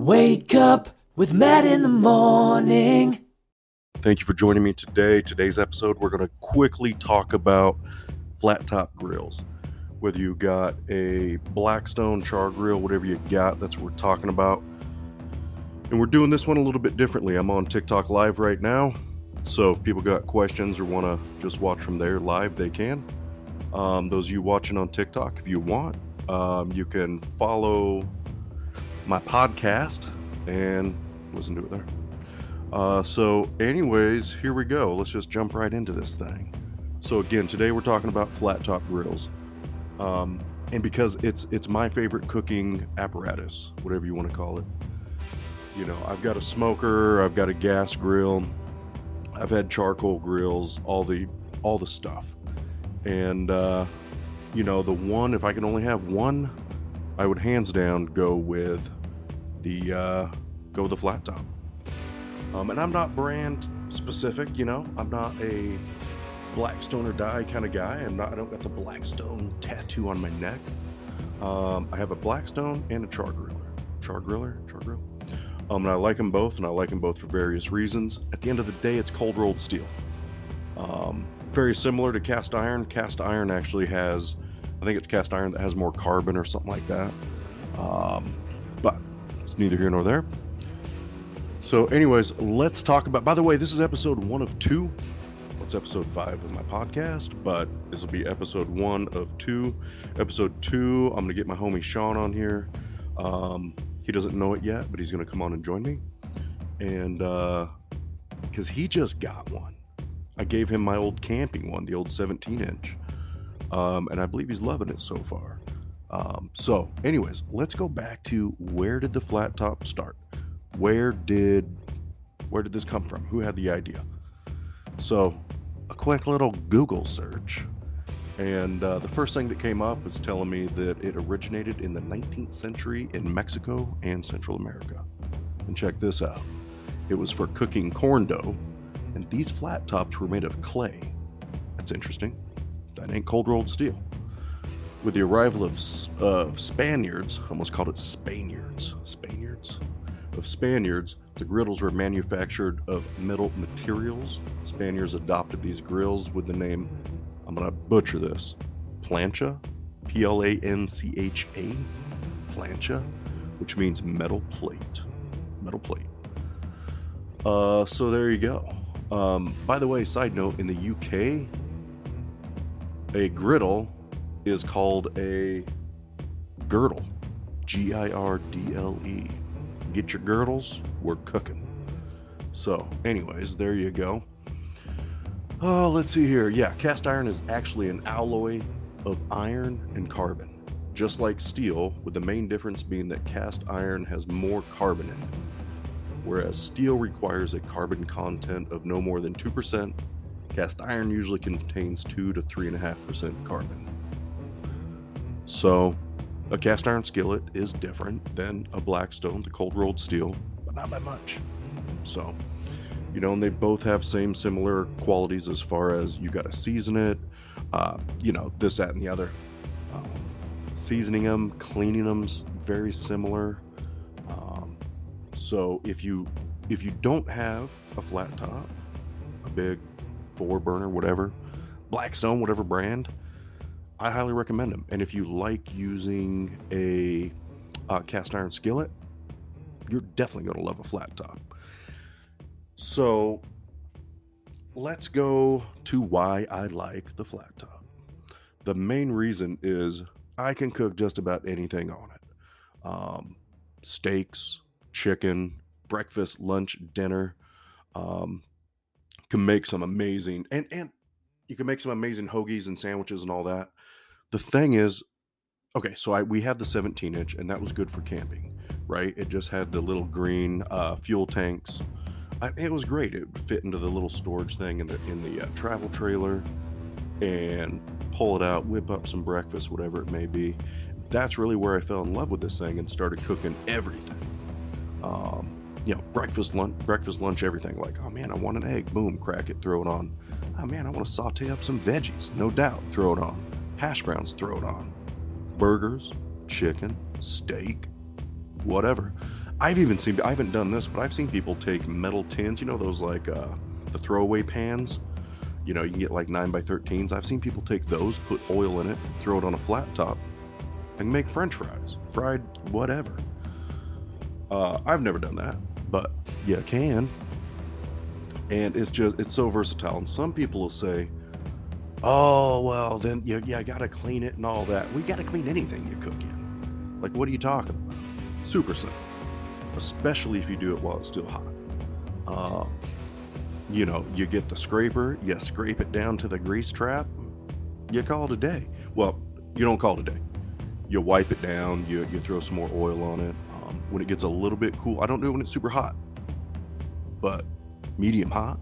Wake up with Matt in the morning. Thank you for joining me today. Today's episode, we're going to quickly talk about flat top grills. Whether you got a Blackstone char grill, whatever you got, that's what we're talking about. And we're doing this one a little bit differently. I'm on TikTok live right now. So if people got questions or want to just watch from there live, they can. Um, those of you watching on TikTok, if you want, um, you can follow my podcast and listen to it there. Uh, so, anyways, here we go. Let's just jump right into this thing. So, again, today we're talking about flat top grills, um, and because it's it's my favorite cooking apparatus, whatever you want to call it. You know, I've got a smoker, I've got a gas grill, I've had charcoal grills, all the all the stuff, and uh, you know, the one if I can only have one, I would hands down go with the uh, go the flat top. Um, and I'm not brand specific, you know. I'm not a Blackstone or die kind of guy. I'm not. I don't got the Blackstone tattoo on my neck. Um, I have a Blackstone and a Char Griller. Char Griller, Char Grill. Um, and I like them both, and I like them both for various reasons. At the end of the day, it's cold rolled steel. Um, very similar to cast iron. Cast iron actually has, I think it's cast iron that has more carbon or something like that. Um, neither here nor there. So, anyways, let's talk about. By the way, this is episode one of two. It's episode five of my podcast, but this will be episode one of two. Episode two, I'm gonna get my homie Sean on here. Um, he doesn't know it yet, but he's gonna come on and join me, and because uh, he just got one, I gave him my old camping one, the old 17 inch, um, and I believe he's loving it so far. Um, so, anyways, let's go back to where did the flat top start? Where did where did this come from? Who had the idea? So, a quick little Google search, and uh, the first thing that came up was telling me that it originated in the 19th century in Mexico and Central America. And check this out: it was for cooking corn dough, and these flat tops were made of clay. That's interesting. That ain't cold rolled steel. With the arrival of, uh, Spaniards, almost called it Spaniards, Spaniards, of Spaniards, the griddles were manufactured of metal materials. Spaniards adopted these grills with the name, I'm going to butcher this, plancha, P L A N C H A, plancha, which means metal plate. Metal plate. Uh, so there you go. Um, by the way, side note, in the UK, a griddle is called a girdle. G I R D L E. Get your girdles, we're cooking. So, anyways, there you go. Oh, let's see here. Yeah, cast iron is actually an alloy of iron and carbon, just like steel, with the main difference being that cast iron has more carbon in it, whereas steel requires a carbon content of no more than 2%. Cast iron usually contains 2 to 3.5% carbon. So, a cast iron skillet is different than a Blackstone, the cold rolled steel, but not by much. So, you know, and they both have same similar qualities as far as you got to season it, uh, you know, this, that, and the other. Um, seasoning them, cleaning them's very similar. Um, so if you if you don't have a flat top, a big four burner, whatever, Blackstone, whatever brand, I highly recommend them. And if you like using a uh, cast iron skillet, you're definitely going to love a flat top. So let's go to why I like the flat top. The main reason is I can cook just about anything on it um, steaks, chicken, breakfast, lunch, dinner. Um, can make some amazing and and you can make some amazing hoagies and sandwiches and all that. The thing is, okay, so I we had the 17 inch, and that was good for camping, right? It just had the little green uh, fuel tanks. I, it was great. It fit into the little storage thing in the in the uh, travel trailer, and pull it out, whip up some breakfast, whatever it may be. That's really where I fell in love with this thing and started cooking everything. Um, you know, breakfast, lunch, breakfast, lunch, everything. Like, oh man, I want an egg. Boom, crack it, throw it on. Oh man, I want to saute up some veggies. No doubt, throw it on hash browns, throw it on. Burgers, chicken, steak, whatever. I've even seen, I haven't done this, but I've seen people take metal tins, you know, those like uh, the throwaway pans. You know, you can get like 9 by 13s. I've seen people take those, put oil in it, throw it on a flat top, and make french fries, fried whatever. Uh, I've never done that, but you can. And it's just, it's so versatile. And some people will say, oh, well, then you, you got to clean it and all that. We got to clean anything you cook in. Like, what are you talking about? Super simple, especially if you do it while it's still hot. Uh, you know, you get the scraper, you scrape it down to the grease trap, you call it a day. Well, you don't call it a day. You wipe it down, you, you throw some more oil on it. Um, when it gets a little bit cool, I don't do it when it's super hot, but medium hot,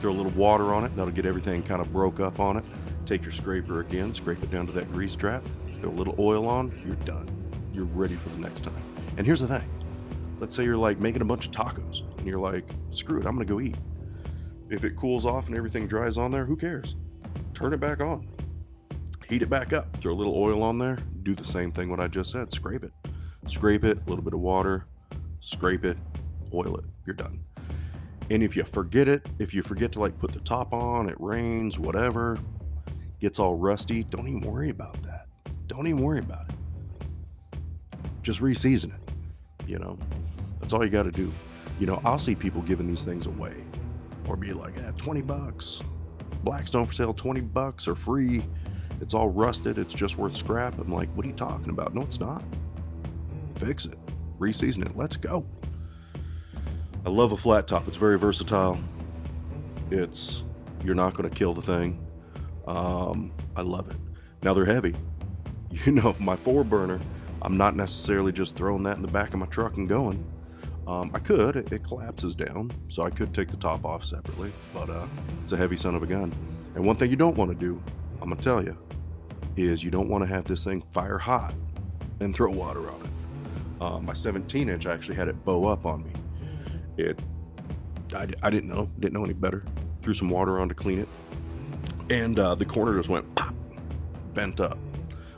throw a little water on it. That'll get everything kind of broke up on it. Take your scraper again, scrape it down to that grease trap, throw a little oil on, you're done. You're ready for the next time. And here's the thing let's say you're like making a bunch of tacos and you're like, screw it, I'm gonna go eat. If it cools off and everything dries on there, who cares? Turn it back on. Heat it back up. Throw a little oil on there. Do the same thing what I just said. Scrape it. Scrape it, a little bit of water, scrape it, oil it. You're done. And if you forget it, if you forget to like put the top on, it rains, whatever, gets all rusty, don't even worry about that. Don't even worry about it. Just reseason it. You know, that's all you got to do. You know, I'll see people giving these things away or be like, yeah, 20 bucks. Blackstone for sale, 20 bucks or free. It's all rusted. It's just worth scrap. I'm like, what are you talking about? No, it's not. Fix it. Reseason it. Let's go. I love a flat top. It's very versatile. It's, you're not going to kill the thing. Um, I love it. Now they're heavy. You know, my four burner, I'm not necessarily just throwing that in the back of my truck and going. Um, I could, it, it, collapses down, so I could take the top off separately, but uh, it's a heavy son of a gun. And one thing you don't want to do, I'm gonna tell you, is you don't want to have this thing fire hot and throw water on it. Uh, my 17 inch I actually had it bow up on me. It, I, I didn't know, didn't know any better. Threw some water on to clean it, and uh, the corner just went pop, bent up.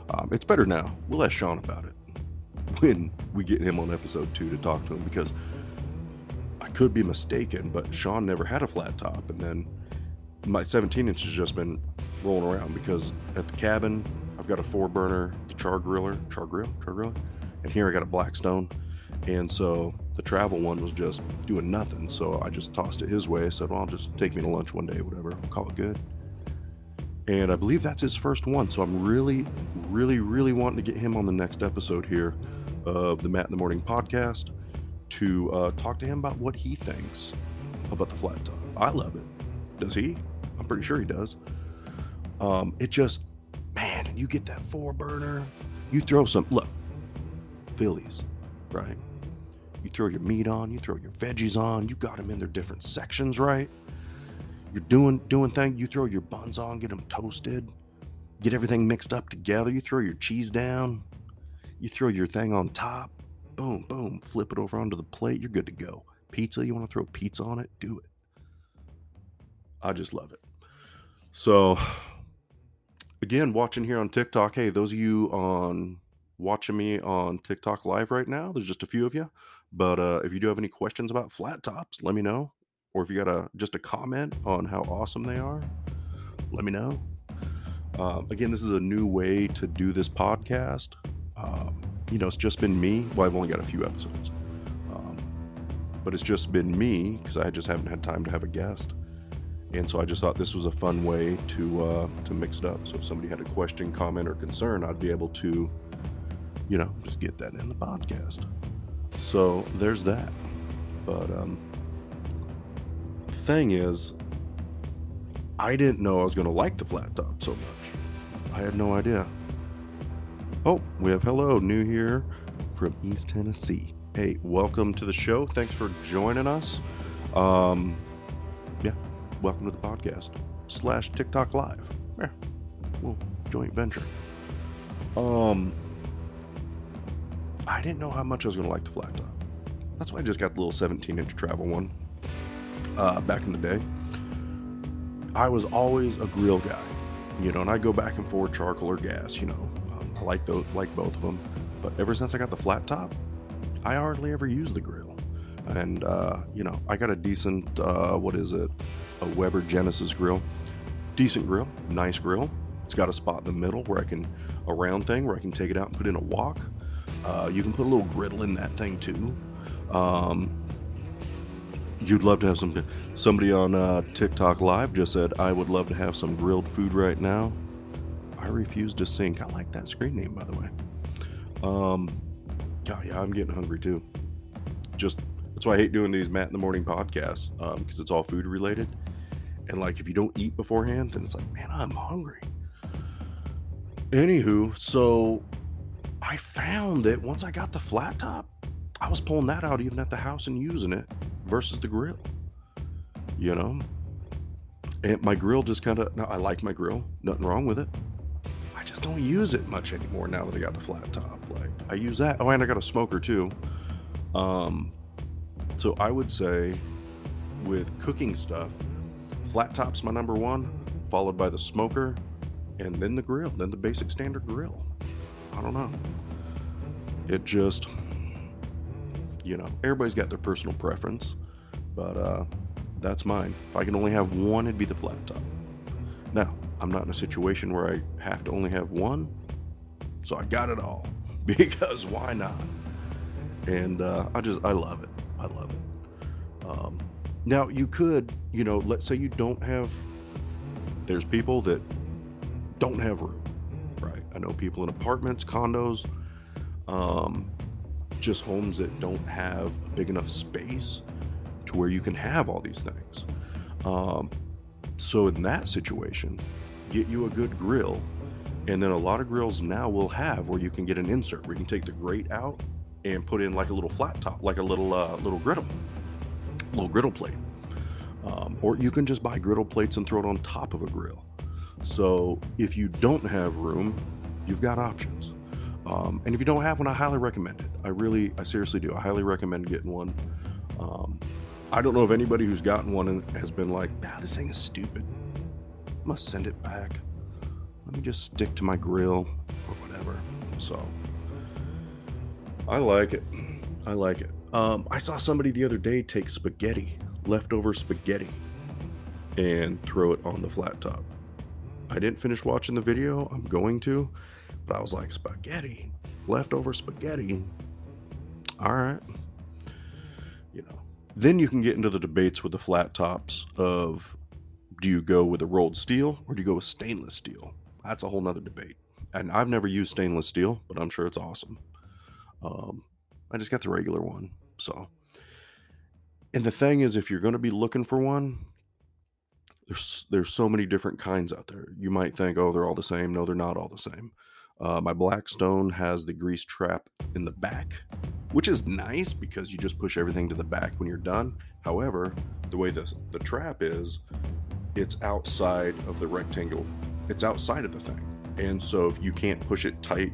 Um, it's better now. We'll ask Sean about it when we get him on episode two to talk to him because I could be mistaken, but Sean never had a flat top, and then my 17 inch has just been rolling around because at the cabin I've got a four burner, the char griller, char grill, char griller, and here I got a Blackstone, and so the travel one was just doing nothing. So I just tossed it his way. I said, "Well, I'll just take me to lunch one day, whatever. I'll call it good." And I believe that's his first one. So I'm really, really, really wanting to get him on the next episode here of the Matt in the Morning podcast to uh, talk to him about what he thinks about the flat top. I love it. Does he? I'm pretty sure he does. Um, it just, man, you get that four burner, you throw some, look, Phillies, right? You throw your meat on, you throw your veggies on, you got them in their different sections, right? You're doing doing thing. You throw your buns on, get them toasted, get everything mixed up together. You throw your cheese down, you throw your thing on top, boom, boom, flip it over onto the plate, you're good to go. Pizza, you want to throw pizza on it? Do it. I just love it. So, again, watching here on TikTok, hey, those of you on watching me on TikTok live right now, there's just a few of you. But uh, if you do have any questions about flat tops, let me know. Or if you got a just a comment on how awesome they are, let me know. Um, again, this is a new way to do this podcast. Um, you know, it's just been me. Well, I've only got a few episodes, um, but it's just been me because I just haven't had time to have a guest. And so I just thought this was a fun way to uh, to mix it up. So if somebody had a question, comment, or concern, I'd be able to, you know, just get that in the podcast. So there's that. But um, thing is, I didn't know I was going to like the flat top so much. I had no idea. Oh, we have hello, new here from East Tennessee. Hey, welcome to the show. Thanks for joining us. Um, yeah, welcome to the podcast slash TikTok Live. Yeah, well, joint venture. Um, I didn't know how much I was going to like the flat top. That's why I just got the little 17 inch travel one. Uh, back in the day, I was always a grill guy, you know, and I go back and forth charcoal or gas, you know. I like those, like both of them. But ever since I got the flat top, I hardly ever use the grill. And, uh, you know, I got a decent, uh, what is it? A Weber Genesis grill. Decent grill, nice grill. It's got a spot in the middle where I can, a round thing where I can take it out and put in a wok. Uh, you can put a little griddle in that thing too. Um, you'd love to have some. Somebody on uh, TikTok Live just said, I would love to have some grilled food right now. I refuse to sink. I like that screen name, by the way. Um, yeah, yeah, I'm getting hungry too. Just that's why I hate doing these Matt in the Morning podcasts because um, it's all food related. And like, if you don't eat beforehand, then it's like, man, I'm hungry. Anywho, so I found that once I got the flat top, I was pulling that out even at the house and using it versus the grill. You know? And my grill just kind of, I like my grill, nothing wrong with it. I just don't use it much anymore now that I got the flat top. Like, I use that. Oh, and I got a smoker too. Um, so I would say with cooking stuff, flat top's my number one, followed by the smoker, and then the grill, then the basic standard grill. I don't know. It just, you know, everybody's got their personal preference, but uh, that's mine. If I can only have one, it'd be the flat top. Now, I'm not in a situation where I have to only have one, so I got it all because why not? And uh, I just, I love it. I love it. Um, now, you could, you know, let's say you don't have, there's people that don't have room, right? I know people in apartments, condos, um, just homes that don't have a big enough space to where you can have all these things. Um, so in that situation, get you a good grill, and then a lot of grills now will have where you can get an insert where you can take the grate out and put in like a little flat top, like a little uh, little griddle, little griddle plate. Um, or you can just buy griddle plates and throw it on top of a grill. So if you don't have room, you've got options. Um, and if you don't have one, I highly recommend it. I really, I seriously do. I highly recommend getting one. Um, I don't know if anybody who's gotten one and has been like, ah, this thing is stupid. I must send it back. Let me just stick to my grill or whatever. So I like it. I like it. Um, I saw somebody the other day take spaghetti, leftover spaghetti, and throw it on the flat top. I didn't finish watching the video. I'm going to, but I was like, spaghetti, leftover spaghetti. All right. You know, then you can get into the debates with the flat tops of do you go with a rolled steel or do you go with stainless steel? That's a whole nother debate. And I've never used stainless steel, but I'm sure it's awesome. Um, I just got the regular one. So, and the thing is, if you're going to be looking for one, there's there's so many different kinds out there. You might think, oh, they're all the same. No, they're not all the same. Uh, my Blackstone has the grease trap in the back, which is nice because you just push everything to the back when you're done. However, the way the the trap is, it's outside of the rectangle. It's outside of the thing, and so if you can't push it tight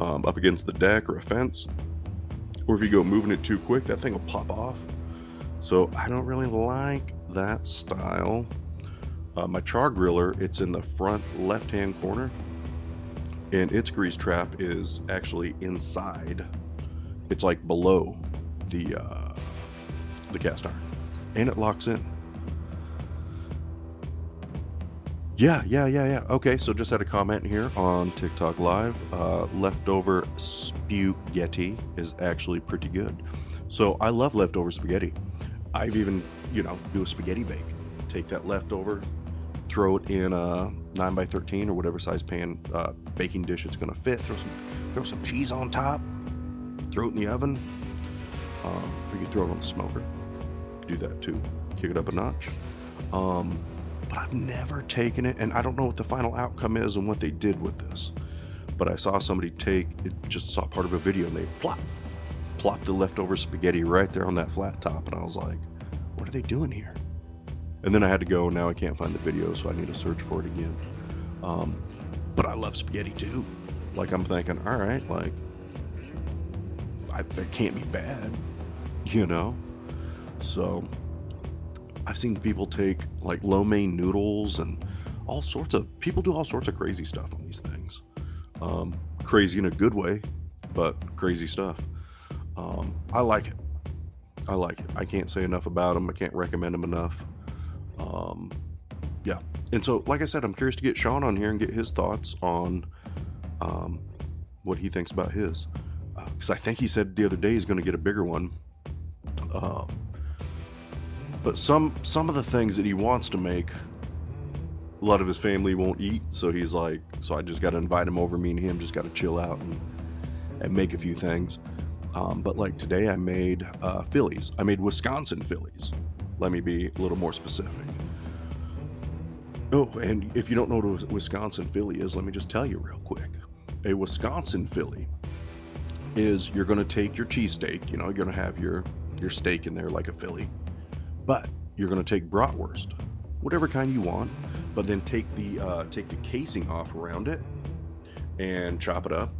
um, up against the deck or a fence, or if you go moving it too quick, that thing will pop off. So I don't really like that style. Uh, my char griller, it's in the front left hand corner, and its grease trap is actually inside. It's like below the uh, the cast iron, and it locks in. Yeah, yeah, yeah, yeah. Okay, so just had a comment here on TikTok Live. Uh, leftover spaghetti is actually pretty good. So I love leftover spaghetti. I've even, you know, do a spaghetti bake. Take that leftover, throw it in a nine by thirteen or whatever size pan uh, baking dish it's going to fit. Throw some, throw some cheese on top. Throw it in the oven. Um, or you can throw it on the smoker. Do that too. Kick it up a notch. Um, but I've never taken it, and I don't know what the final outcome is and what they did with this. But I saw somebody take it, just saw part of a video, and they plop, plop the leftover spaghetti right there on that flat top, and I was like, what are they doing here? And then I had to go, now I can't find the video, so I need to search for it again. Um, but I love spaghetti too. Like I'm thinking, all right, like I, it can't be bad, you know. So I've seen people take like lo mein noodles and all sorts of people do all sorts of crazy stuff on these things. Um, crazy in a good way, but crazy stuff. Um, I like it. I like it. I can't say enough about them. I can't recommend them enough. Um, yeah. And so, like I said, I'm curious to get Sean on here and get his thoughts on um, what he thinks about his. Because uh, I think he said the other day he's going to get a bigger one. Um, but some some of the things that he wants to make, a lot of his family won't eat. So he's like, so I just got to invite him over. Me and him just got to chill out and and make a few things. Um, but like today, I made uh, Phillies. I made Wisconsin Phillies. Let me be a little more specific. Oh, and if you don't know what a Wisconsin Philly is, let me just tell you real quick. A Wisconsin Philly is you're going to take your cheesesteak, you know, you're going to have your your steak in there like a Philly, but you're going to take bratwurst, whatever kind you want, but then take the uh, take the casing off around it and chop it up.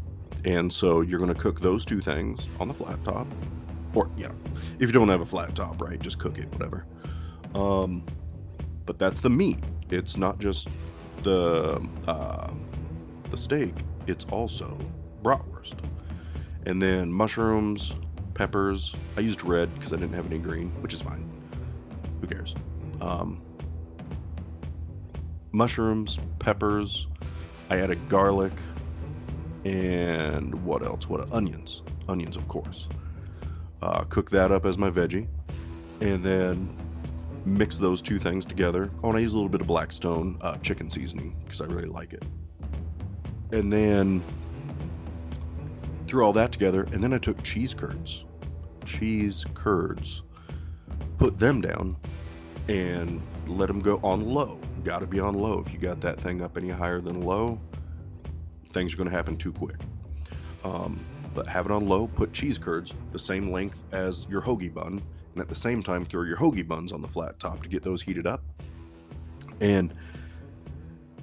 And so you're going to cook those two things on the flat top, or yeah, if you don't have a flat top, right, just cook it, whatever. Um, but that's the meat. It's not just the uh, the steak. It's also bratwurst, and then mushrooms, peppers. I used red because I didn't have any green, which is fine. Who cares? Um, mushrooms, peppers. I added garlic, and what else? What onions? Onions, of course. Uh, cook that up as my veggie, and then mix those two things together. Oh, and I use a little bit of Blackstone uh, chicken seasoning because I really like it. And then threw all that together, and then I took cheese curds, cheese curds, put them down, and let them go on low. Got to be on low. If you got that thing up any higher than low, things are going to happen too quick. Um, but have it on low. Put cheese curds the same length as your hoagie bun and at the same time throw your hoagie buns on the flat top to get those heated up. And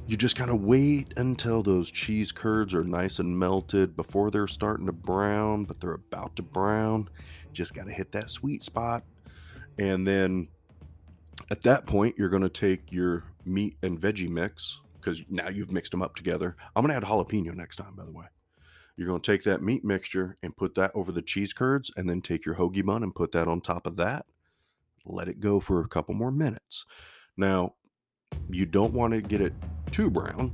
you just kind of wait until those cheese curds are nice and melted before they're starting to brown, but they're about to brown. Just got to hit that sweet spot. And then at that point, you're going to take your meat and veggie mix because now you've mixed them up together. I'm going to add jalapeno next time, by the way. You're going to take that meat mixture and put that over the cheese curds, and then take your hoagie bun and put that on top of that. Let it go for a couple more minutes. Now, you don't want to get it too brown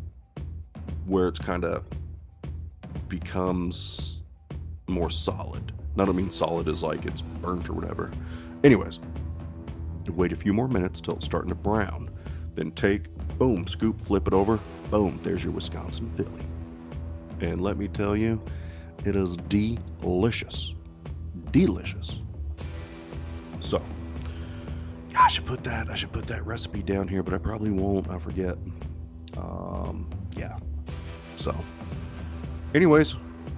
where it's kind of becomes more solid. Not I mean solid is like it's burnt or whatever. Anyways, wait a few more minutes till it's starting to brown. Then take, boom, scoop, flip it over, boom, there's your Wisconsin Philly. And let me tell you, it is delicious. Delicious. So, I should put that. I should put that recipe down here, but I probably won't. I forget. Um, yeah. So, anyways,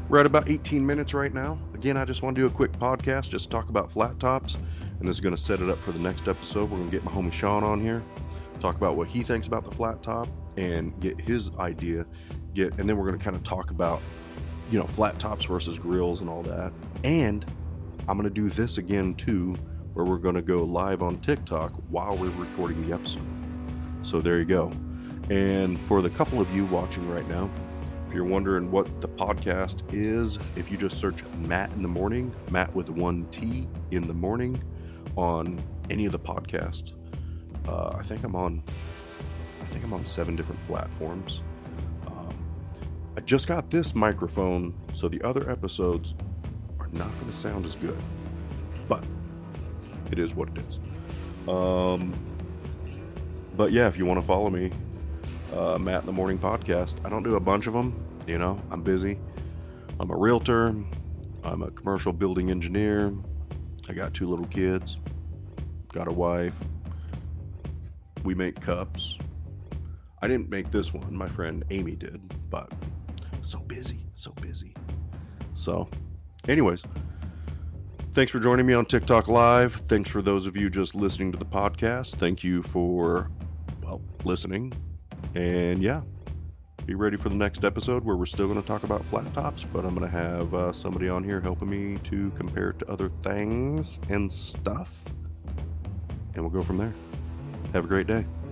we're at about 18 minutes right now. Again, I just want to do a quick podcast, just talk about flat tops, and this is going to set it up for the next episode. We're going to get my homie Sean on here, talk about what he thinks about the flat top, and get his idea get, and then we're going to kind of talk about, you know, flat tops versus grills and all that. And I'm going to do this again too, where we're going to go live on TikTok while we're recording the episode. So there you go. And for the couple of you watching right now, if you're wondering what the podcast is, if you just search Matt in the morning, Matt with one T in the morning on any of the podcasts, uh, I think I'm on, I think I'm on seven different platforms. I just got this microphone, so the other episodes are not going to sound as good. But it is what it is. Um, but yeah, if you want to follow me, uh, Matt in the Morning Podcast. I don't do a bunch of them. You know, I'm busy. I'm a realtor. I'm a commercial building engineer. I got two little kids. Got a wife. We make cups. I didn't make this one. My friend Amy did, but so busy, so busy. So, anyways, thanks for joining me on TikTok Live. Thanks for those of you just listening to the podcast. Thank you for, well, listening. And yeah, be ready for the next episode where we're still going to talk about flat tops, but I'm going to have uh, somebody on here helping me to compare it to other things and stuff. And we'll go from there. Have a great day.